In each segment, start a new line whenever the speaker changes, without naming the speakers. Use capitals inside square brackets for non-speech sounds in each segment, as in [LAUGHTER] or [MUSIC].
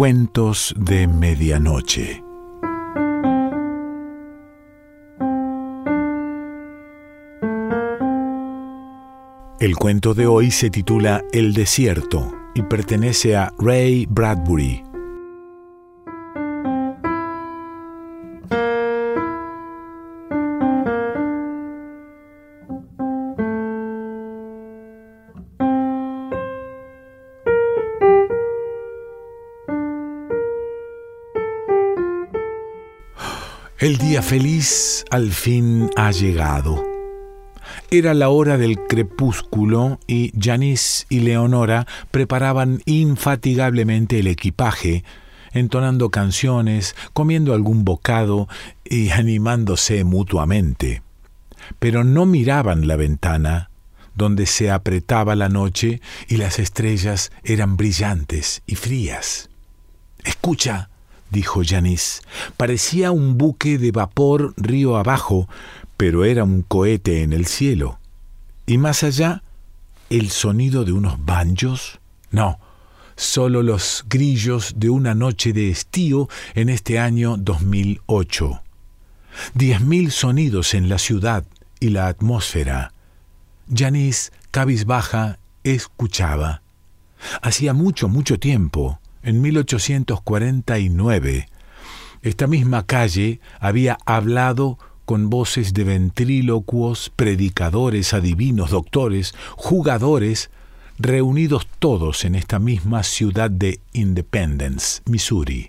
Cuentos de Medianoche. El cuento de hoy se titula El desierto y pertenece a Ray Bradbury. El día feliz al fin ha llegado. Era la hora del crepúsculo y Janice y Leonora preparaban infatigablemente el equipaje, entonando canciones, comiendo algún bocado y [LAUGHS] animándose mutuamente. Pero no miraban la ventana, donde se apretaba la noche y las estrellas eran brillantes y frías. Escucha, dijo Janice. Parecía un buque de vapor río abajo, pero era un cohete en el cielo. Y más allá, el sonido de unos banjos. No, solo los grillos de una noche de estío en este año 2008. Diez mil sonidos en la ciudad y la atmósfera. Janice, cabizbaja, escuchaba. Hacía mucho, mucho tiempo en 1849, esta misma calle había hablado con voces de ventrílocuos, predicadores, adivinos, doctores, jugadores, reunidos todos en esta misma ciudad de Independence, Missouri,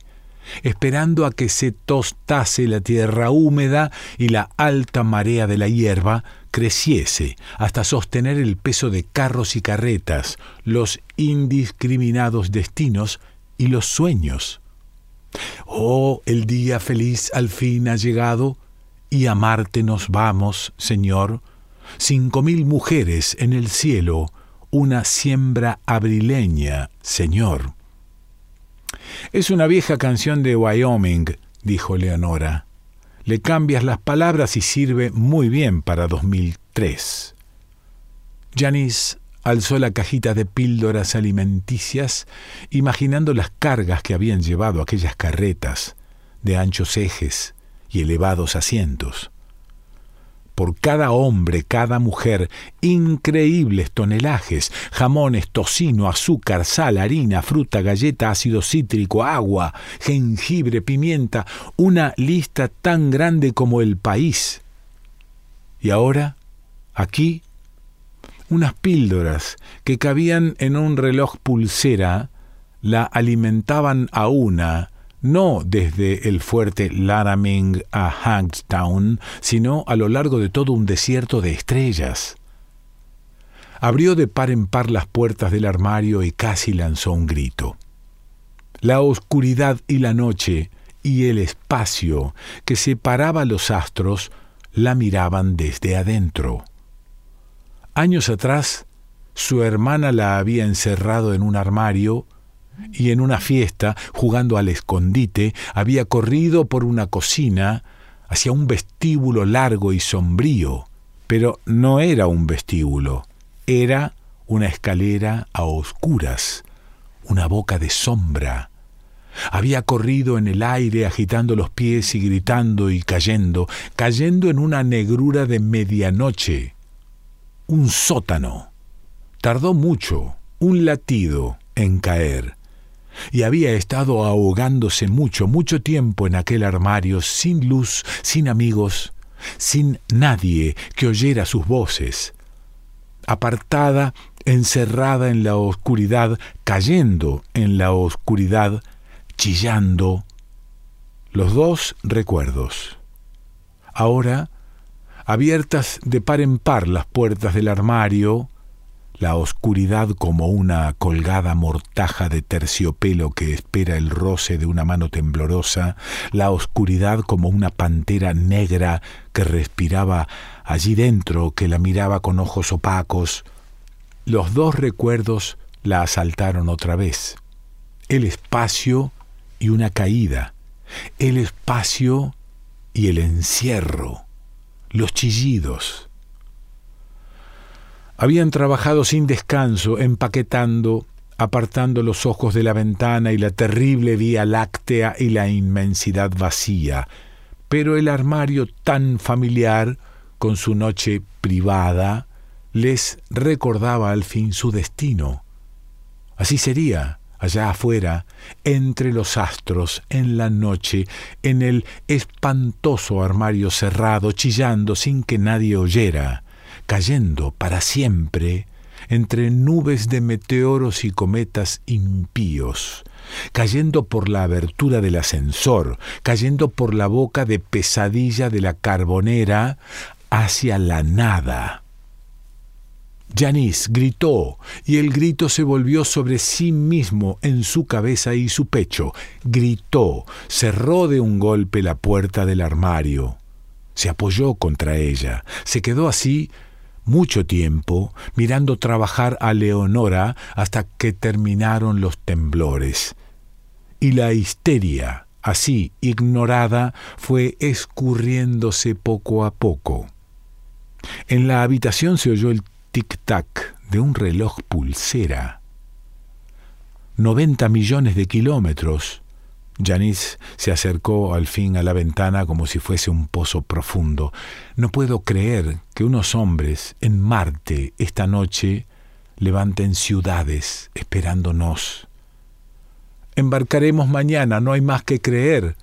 esperando a que se tostase la tierra húmeda y la alta marea de la hierba creciese hasta sostener el peso de carros y carretas, los indiscriminados destinos y los sueños. Oh, el día feliz al fin ha llegado, y a Marte nos vamos, Señor. Cinco mil mujeres en el cielo, una siembra abrileña, Señor. Es una vieja canción de Wyoming, dijo Leonora. Le cambias las palabras y sirve muy bien para 2003. Janice alzó la cajita de píldoras alimenticias, imaginando las cargas que habían llevado aquellas carretas de anchos ejes y elevados asientos. Por cada hombre, cada mujer, increíbles tonelajes, jamones, tocino, azúcar, sal, harina, fruta, galleta, ácido cítrico, agua, jengibre, pimienta, una lista tan grande como el país. Y ahora, aquí, unas píldoras que cabían en un reloj pulsera la alimentaban a una, no desde el fuerte Laraming a Hangstown, sino a lo largo de todo un desierto de estrellas. Abrió de par en par las puertas del armario y casi lanzó un grito. La oscuridad y la noche y el espacio que separaba los astros la miraban desde adentro. Años atrás, su hermana la había encerrado en un armario y en una fiesta, jugando al escondite, había corrido por una cocina hacia un vestíbulo largo y sombrío, pero no era un vestíbulo, era una escalera a oscuras, una boca de sombra. Había corrido en el aire agitando los pies y gritando y cayendo, cayendo en una negrura de medianoche un sótano. Tardó mucho, un latido, en caer, y había estado ahogándose mucho, mucho tiempo en aquel armario, sin luz, sin amigos, sin nadie que oyera sus voces, apartada, encerrada en la oscuridad, cayendo en la oscuridad, chillando. Los dos recuerdos. Ahora abiertas de par en par las puertas del armario, la oscuridad como una colgada mortaja de terciopelo que espera el roce de una mano temblorosa, la oscuridad como una pantera negra que respiraba allí dentro, que la miraba con ojos opacos. Los dos recuerdos la asaltaron otra vez. El espacio y una caída. El espacio y el encierro los chillidos. Habían trabajado sin descanso, empaquetando, apartando los ojos de la ventana y la terrible vía láctea y la inmensidad vacía, pero el armario tan familiar, con su noche privada, les recordaba al fin su destino. Así sería, allá afuera, entre los astros, en la noche, en el espantoso armario cerrado, chillando sin que nadie oyera, cayendo para siempre entre nubes de meteoros y cometas impíos, cayendo por la abertura del ascensor, cayendo por la boca de pesadilla de la carbonera hacia la nada. Yanis gritó, y el grito se volvió sobre sí mismo en su cabeza y su pecho. Gritó, cerró de un golpe la puerta del armario. Se apoyó contra ella, se quedó así mucho tiempo mirando trabajar a Leonora hasta que terminaron los temblores. Y la histeria, así ignorada, fue escurriéndose poco a poco. En la habitación se oyó el tic-tac de un reloj pulsera. Noventa millones de kilómetros. Janice se acercó al fin a la ventana como si fuese un pozo profundo. No puedo creer que unos hombres en Marte esta noche levanten ciudades esperándonos. Embarcaremos mañana, no hay más que creer.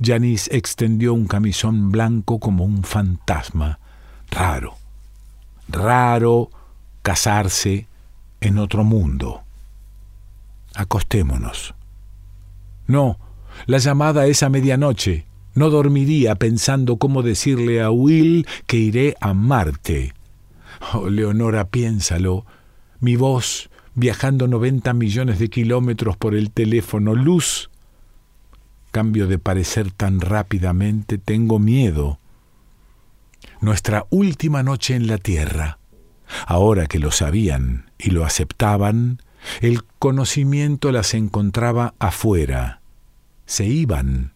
Janice extendió un camisón blanco como un fantasma. Raro, raro casarse en otro mundo. Acostémonos. No, la llamada es a medianoche. No dormiría pensando cómo decirle a Will que iré a Marte. Oh, Leonora, piénsalo. Mi voz viajando 90 millones de kilómetros por el teléfono. Luz. Cambio de parecer tan rápidamente, tengo miedo nuestra última noche en la tierra. Ahora que lo sabían y lo aceptaban, el conocimiento las encontraba afuera. Se iban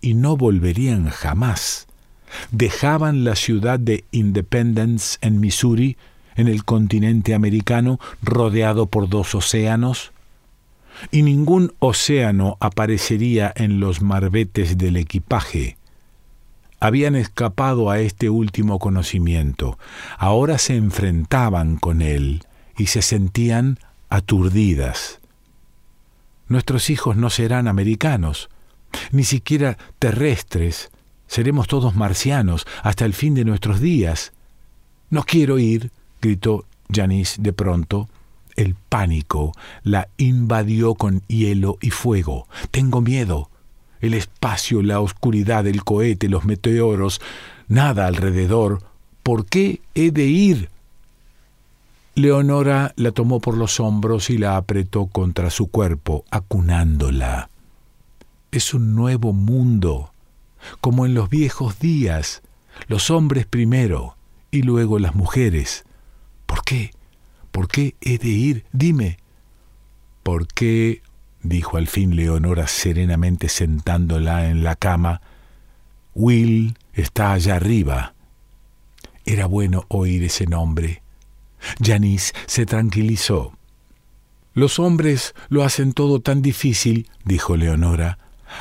y no volverían jamás. Dejaban la ciudad de Independence en Missouri, en el continente americano, rodeado por dos océanos, y ningún océano aparecería en los marbetes del equipaje habían escapado a este último conocimiento, ahora se enfrentaban con él y se sentían aturdidas. Nuestros hijos no serán americanos, ni siquiera terrestres, seremos todos marcianos hasta el fin de nuestros días. No quiero ir, gritó Janice de pronto. El pánico la invadió con hielo y fuego. Tengo miedo el espacio, la oscuridad, el cohete, los meteoros, nada alrededor. ¿Por qué he de ir? Leonora la tomó por los hombros y la apretó contra su cuerpo, acunándola. Es un nuevo mundo, como en los viejos días, los hombres primero y luego las mujeres. ¿Por qué? ¿Por qué he de ir? Dime. ¿Por qué dijo al fin Leonora serenamente sentándola en la cama, Will está allá arriba. Era bueno oír ese nombre. Janice se tranquilizó. Los hombres lo hacen todo tan difícil, dijo Leonora.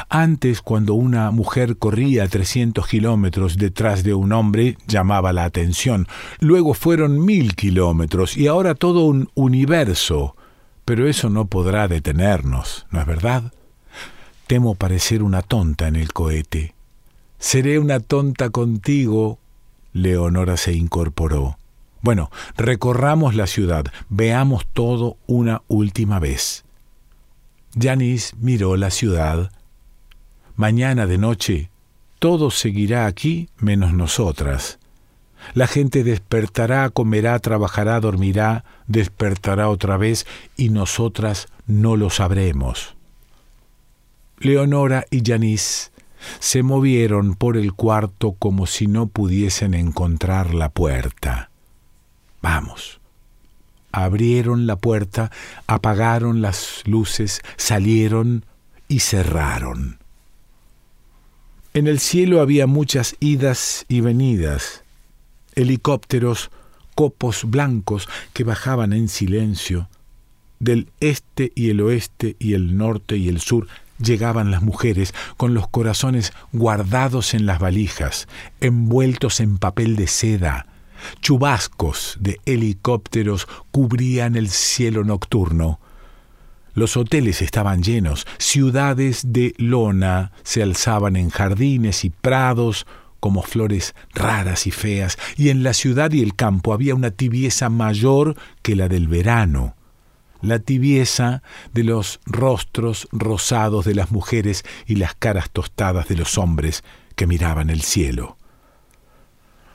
Antes, cuando una mujer corría trescientos kilómetros detrás de un hombre, llamaba la atención. Luego fueron mil kilómetros y ahora todo un universo. Pero eso no podrá detenernos, ¿no es verdad? Temo parecer una tonta en el cohete. Seré una tonta contigo. Leonora se incorporó. Bueno, recorramos la ciudad, veamos todo una última vez. Janice miró la ciudad. Mañana de noche, todo seguirá aquí menos nosotras. La gente despertará, comerá, trabajará, dormirá, despertará otra vez y nosotras no lo sabremos. Leonora y Janice se movieron por el cuarto como si no pudiesen encontrar la puerta. Vamos. Abrieron la puerta, apagaron las luces, salieron y cerraron. En el cielo había muchas idas y venidas helicópteros, copos blancos que bajaban en silencio. Del este y el oeste y el norte y el sur llegaban las mujeres con los corazones guardados en las valijas, envueltos en papel de seda. Chubascos de helicópteros cubrían el cielo nocturno. Los hoteles estaban llenos, ciudades de lona se alzaban en jardines y prados como flores raras y feas, y en la ciudad y el campo había una tibieza mayor que la del verano la tibieza de los rostros rosados de las mujeres y las caras tostadas de los hombres que miraban el cielo.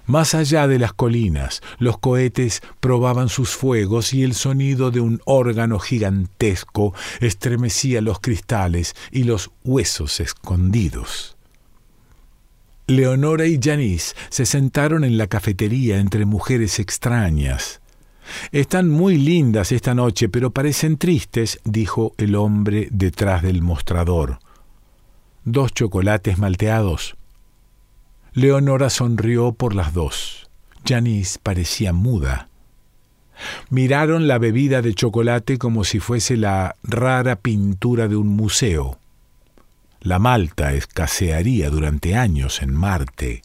Más allá de las colinas, los cohetes probaban sus fuegos y el sonido de un órgano gigantesco estremecía los cristales y los huesos escondidos. Leonora y Janice se sentaron en la cafetería entre mujeres extrañas. Están muy lindas esta noche, pero parecen tristes, dijo el hombre detrás del mostrador. Dos chocolates malteados. Leonora sonrió por las dos. Janice parecía muda. Miraron la bebida de chocolate como si fuese la rara pintura de un museo. La malta escasearía durante años en Marte.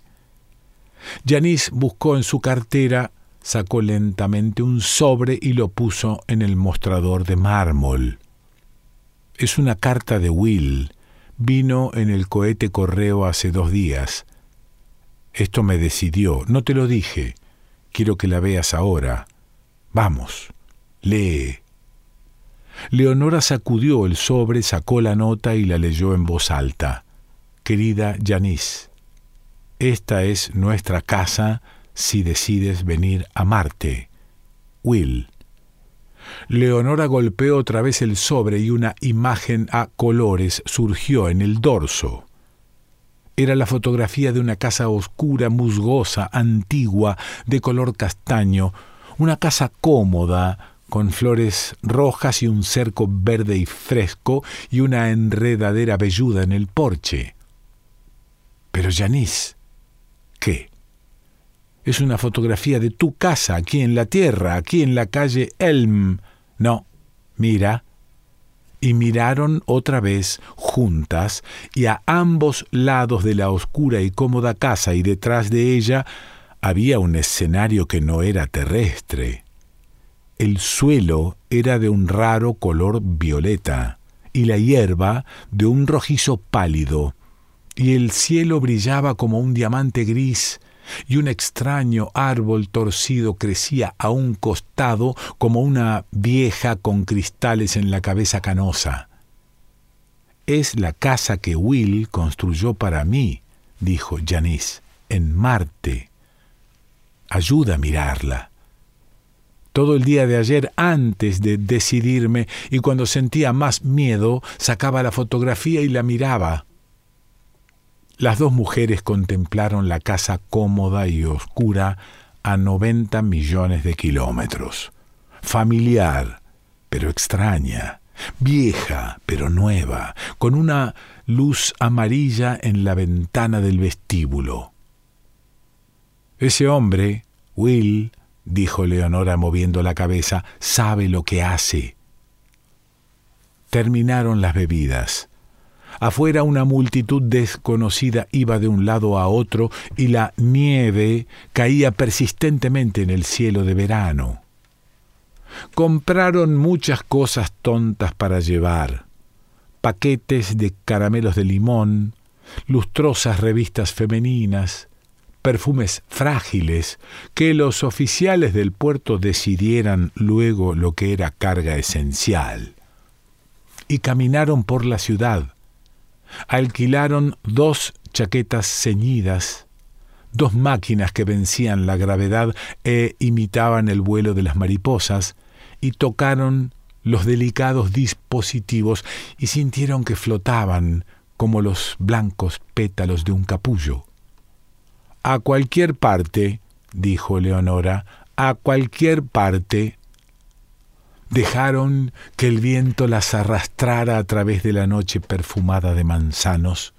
Janice buscó en su cartera sacó lentamente un sobre y lo puso en el mostrador de mármol. Es una carta de Will. Vino en el cohete correo hace dos días. Esto me decidió. No te lo dije. Quiero que la veas ahora. Vamos, lee. Leonora sacudió el sobre, sacó la nota y la leyó en voz alta. Querida Janice, esta es nuestra casa si decides venir a Marte. Will. Leonora golpeó otra vez el sobre y una imagen a colores surgió en el dorso. Era la fotografía de una casa oscura, musgosa, antigua, de color castaño, una casa cómoda, con flores rojas y un cerco verde y fresco y una enredadera velluda en el porche. Pero Janice, ¿qué? Es una fotografía de tu casa, aquí en la tierra, aquí en la calle Elm. No, mira. Y miraron otra vez juntas, y a ambos lados de la oscura y cómoda casa y detrás de ella había un escenario que no era terrestre. El suelo era de un raro color violeta, y la hierba de un rojizo pálido, y el cielo brillaba como un diamante gris, y un extraño árbol torcido crecía a un costado como una vieja con cristales en la cabeza canosa. Es la casa que Will construyó para mí, dijo Janice, en Marte. Ayuda a mirarla. Todo el día de ayer, antes de decidirme, y cuando sentía más miedo, sacaba la fotografía y la miraba. Las dos mujeres contemplaron la casa cómoda y oscura a 90 millones de kilómetros. Familiar, pero extraña. Vieja, pero nueva, con una luz amarilla en la ventana del vestíbulo. Ese hombre, Will, dijo Leonora moviendo la cabeza, sabe lo que hace. Terminaron las bebidas. Afuera una multitud desconocida iba de un lado a otro y la nieve caía persistentemente en el cielo de verano. Compraron muchas cosas tontas para llevar, paquetes de caramelos de limón, lustrosas revistas femeninas, perfumes frágiles, que los oficiales del puerto decidieran luego lo que era carga esencial. Y caminaron por la ciudad, alquilaron dos chaquetas ceñidas, dos máquinas que vencían la gravedad e imitaban el vuelo de las mariposas, y tocaron los delicados dispositivos y sintieron que flotaban como los blancos pétalos de un capullo. A cualquier parte, dijo Leonora, a cualquier parte dejaron que el viento las arrastrara a través de la noche perfumada de manzanos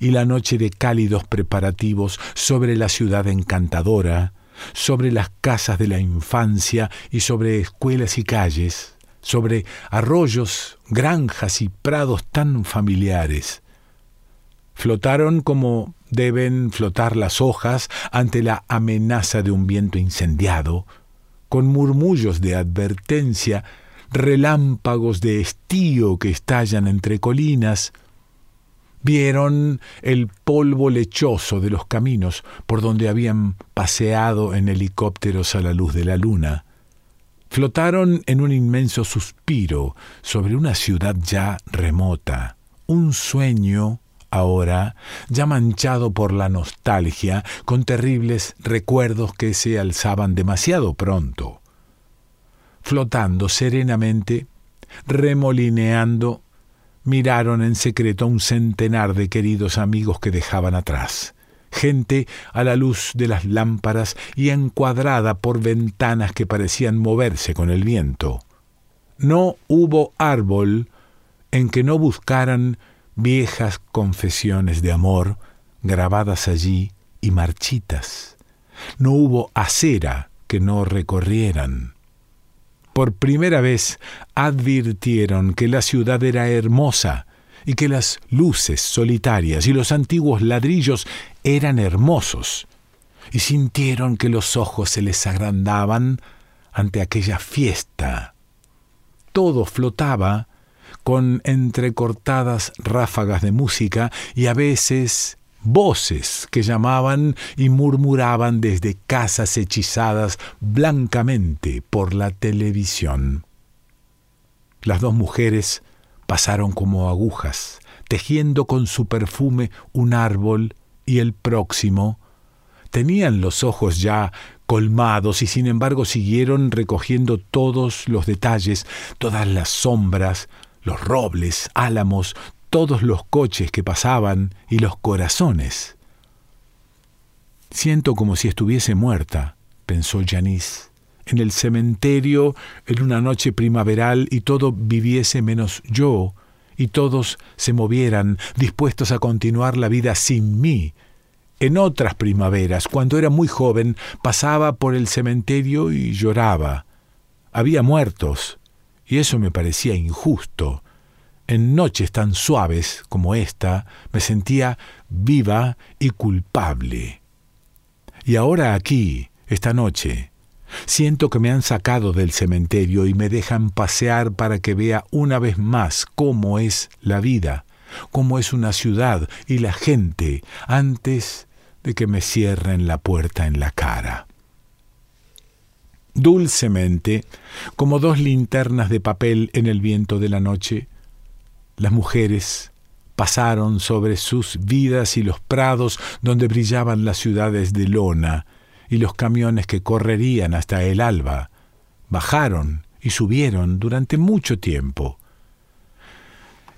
y la noche de cálidos preparativos sobre la ciudad encantadora, sobre las casas de la infancia y sobre escuelas y calles, sobre arroyos, granjas y prados tan familiares. Flotaron como deben flotar las hojas ante la amenaza de un viento incendiado, con murmullos de advertencia, relámpagos de estío que estallan entre colinas, Vieron el polvo lechoso de los caminos por donde habían paseado en helicópteros a la luz de la luna. Flotaron en un inmenso suspiro sobre una ciudad ya remota, un sueño ahora ya manchado por la nostalgia, con terribles recuerdos que se alzaban demasiado pronto. Flotando serenamente, remolineando miraron en secreto a un centenar de queridos amigos que dejaban atrás, gente a la luz de las lámparas y encuadrada por ventanas que parecían moverse con el viento. No hubo árbol en que no buscaran viejas confesiones de amor grabadas allí y marchitas. No hubo acera que no recorrieran por primera vez advirtieron que la ciudad era hermosa y que las luces solitarias y los antiguos ladrillos eran hermosos, y sintieron que los ojos se les agrandaban ante aquella fiesta. Todo flotaba con entrecortadas ráfagas de música y a veces voces que llamaban y murmuraban desde casas hechizadas blancamente por la televisión. Las dos mujeres pasaron como agujas, tejiendo con su perfume un árbol y el próximo. Tenían los ojos ya colmados y sin embargo siguieron recogiendo todos los detalles, todas las sombras, los robles, álamos, todos los coches que pasaban y los corazones. Siento como si estuviese muerta, pensó Janice, en el cementerio en una noche primaveral y todo viviese menos yo, y todos se movieran, dispuestos a continuar la vida sin mí. En otras primaveras, cuando era muy joven, pasaba por el cementerio y lloraba. Había muertos, y eso me parecía injusto. En noches tan suaves como esta me sentía viva y culpable. Y ahora aquí, esta noche, siento que me han sacado del cementerio y me dejan pasear para que vea una vez más cómo es la vida, cómo es una ciudad y la gente antes de que me cierren la puerta en la cara. Dulcemente, como dos linternas de papel en el viento de la noche, las mujeres pasaron sobre sus vidas y los prados donde brillaban las ciudades de lona y los camiones que correrían hasta el alba. Bajaron y subieron durante mucho tiempo.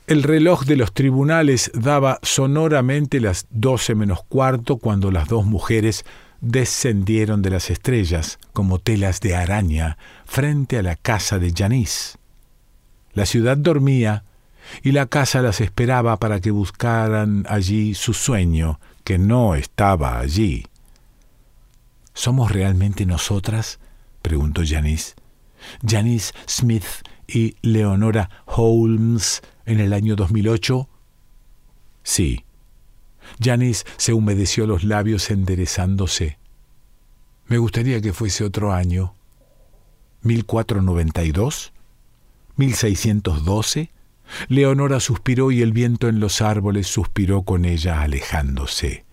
El reloj de los tribunales daba sonoramente las doce menos cuarto cuando las dos mujeres descendieron de las estrellas como telas de araña frente a la casa de Yanis. La ciudad dormía y la casa las esperaba para que buscaran allí su sueño, que no estaba allí. ¿Somos realmente nosotras? preguntó Janice. Janice Smith y Leonora Holmes en el año 2008? Sí. Janice se humedeció los labios enderezándose. Me gustaría que fuese otro año. ¿1492? ¿1612? Leonora suspiró y el viento en los árboles suspiró con ella alejándose.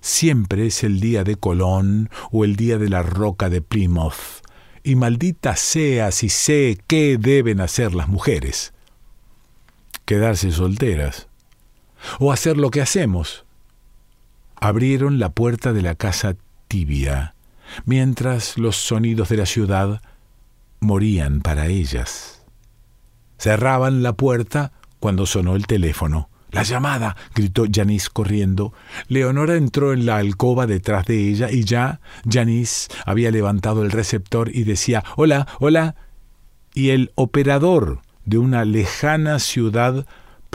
Siempre es el día de Colón o el día de la roca de Plymouth, y maldita sea si sé qué deben hacer las mujeres. Quedarse solteras. O hacer lo que hacemos. Abrieron la puerta de la casa tibia, mientras los sonidos de la ciudad morían para ellas. Cerraban la puerta cuando sonó el teléfono. La llamada, gritó Janice corriendo. Leonora entró en la alcoba detrás de ella y ya Janice había levantado el receptor y decía Hola, hola. Y el operador de una lejana ciudad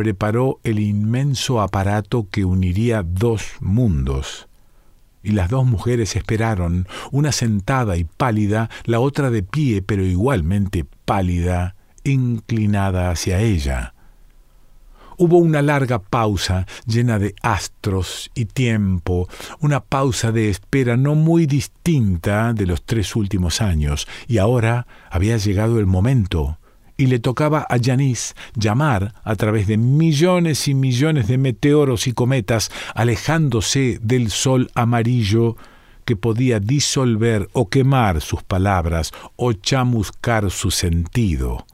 preparó el inmenso aparato que uniría dos mundos. y las dos mujeres esperaron, una sentada y pálida, la otra de pie pero igualmente pálida, inclinada hacia ella. Hubo una larga pausa llena de astros y tiempo, una pausa de espera no muy distinta de los tres últimos años, y ahora había llegado el momento, y le tocaba a Yanis llamar a través de millones y millones de meteoros y cometas, alejándose del sol amarillo que podía disolver o quemar sus palabras o chamuscar su sentido.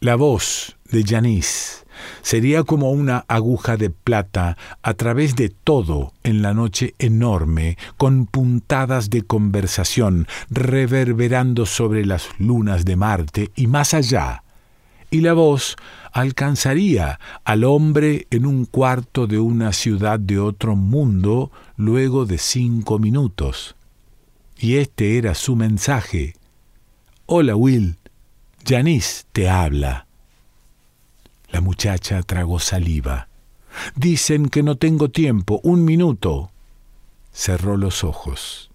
La voz de Yanis Sería como una aguja de plata a través de todo en la noche enorme, con puntadas de conversación reverberando sobre las lunas de Marte y más allá. Y la voz alcanzaría al hombre en un cuarto de una ciudad de otro mundo luego de cinco minutos. Y este era su mensaje. Hola Will, Janice te habla. La muchacha tragó saliva. Dicen que no tengo tiempo. Un minuto. Cerró los ojos.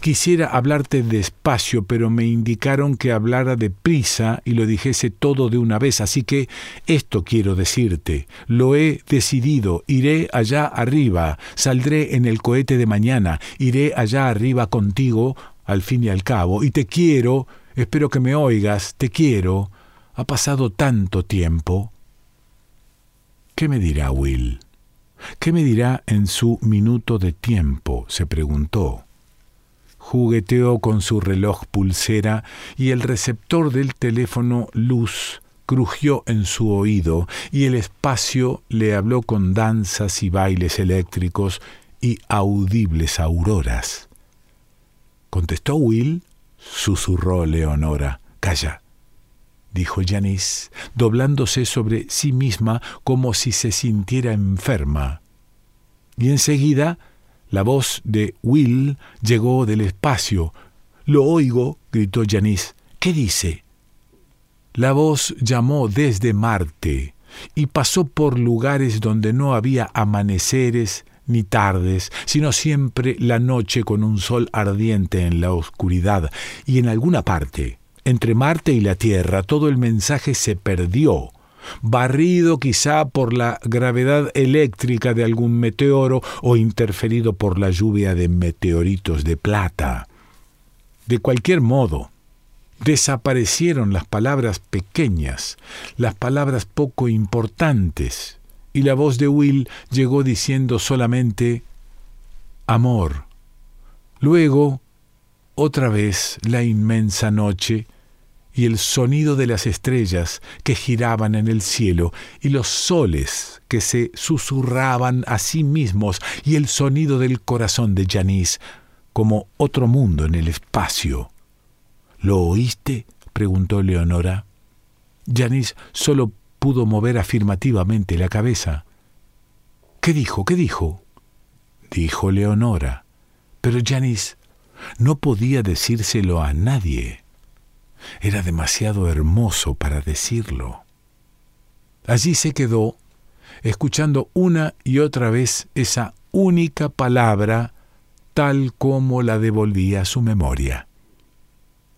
Quisiera hablarte despacio, pero me indicaron que hablara deprisa y lo dijese todo de una vez, así que esto quiero decirte. Lo he decidido. Iré allá arriba. Saldré en el cohete de mañana. Iré allá arriba contigo, al fin y al cabo. Y te quiero. Espero que me oigas. Te quiero. Ha pasado tanto tiempo. ¿Qué me dirá Will? ¿Qué me dirá en su minuto de tiempo? se preguntó. Jugueteó con su reloj pulsera y el receptor del teléfono luz crujió en su oído y el espacio le habló con danzas y bailes eléctricos y audibles auroras. ¿Contestó Will? susurró Leonora. Calla dijo Janice, doblándose sobre sí misma como si se sintiera enferma. Y enseguida la voz de Will llegó del espacio. Lo oigo, gritó Janice. ¿Qué dice? La voz llamó desde Marte y pasó por lugares donde no había amaneceres ni tardes, sino siempre la noche con un sol ardiente en la oscuridad, y en alguna parte, entre Marte y la Tierra todo el mensaje se perdió, barrido quizá por la gravedad eléctrica de algún meteoro o interferido por la lluvia de meteoritos de plata. De cualquier modo, desaparecieron las palabras pequeñas, las palabras poco importantes, y la voz de Will llegó diciendo solamente amor. Luego, otra vez la inmensa noche, y el sonido de las estrellas que giraban en el cielo, y los soles que se susurraban a sí mismos, y el sonido del corazón de Janice, como otro mundo en el espacio. ¿Lo oíste? preguntó Leonora. Janice solo pudo mover afirmativamente la cabeza. ¿Qué dijo? ¿Qué dijo? Dijo Leonora. Pero Janice no podía decírselo a nadie. Era demasiado hermoso para decirlo. Allí se quedó, escuchando una y otra vez esa única palabra tal como la devolvía su memoria.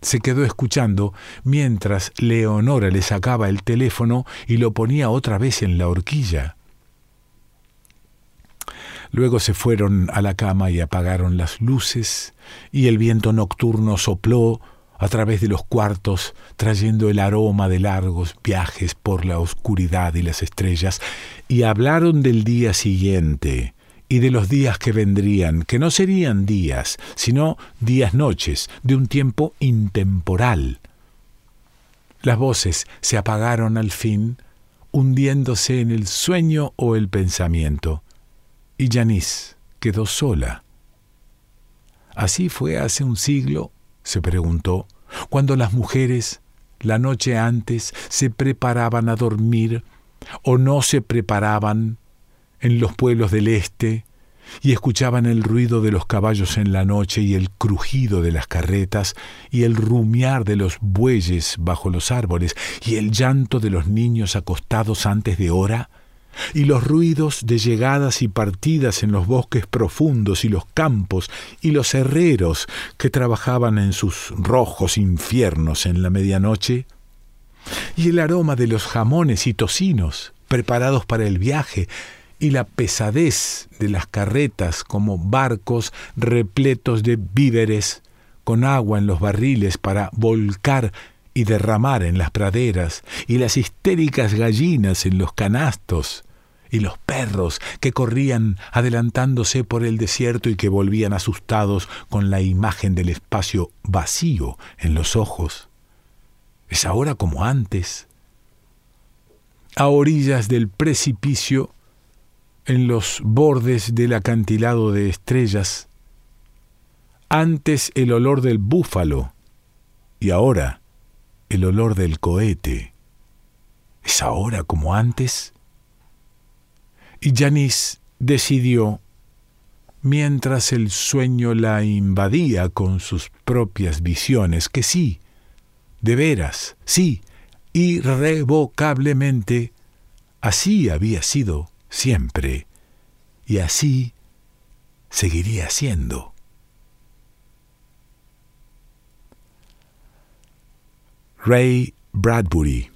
Se quedó escuchando mientras Leonora le sacaba el teléfono y lo ponía otra vez en la horquilla. Luego se fueron a la cama y apagaron las luces, y el viento nocturno sopló a través de los cuartos, trayendo el aroma de largos viajes por la oscuridad y las estrellas, y hablaron del día siguiente y de los días que vendrían, que no serían días, sino días noches, de un tiempo intemporal. Las voces se apagaron al fin, hundiéndose en el sueño o el pensamiento, y Yanis quedó sola. Así fue hace un siglo se preguntó, cuando las mujeres, la noche antes, se preparaban a dormir o no se preparaban en los pueblos del este y escuchaban el ruido de los caballos en la noche y el crujido de las carretas y el rumiar de los bueyes bajo los árboles y el llanto de los niños acostados antes de hora, y los ruidos de llegadas y partidas en los bosques profundos y los campos y los herreros que trabajaban en sus rojos infiernos en la medianoche, y el aroma de los jamones y tocinos preparados para el viaje, y la pesadez de las carretas como barcos repletos de víveres, con agua en los barriles para volcar y derramar en las praderas, y las histéricas gallinas en los canastos, y los perros que corrían adelantándose por el desierto y que volvían asustados con la imagen del espacio vacío en los ojos. Es ahora como antes. A orillas del precipicio, en los bordes del acantilado de estrellas, antes el olor del búfalo y ahora el olor del cohete. ¿Es ahora como antes? Y Janice decidió, mientras el sueño la invadía con sus propias visiones, que sí, de veras, sí, irrevocablemente, así había sido siempre, y así seguiría siendo. Ray Bradbury.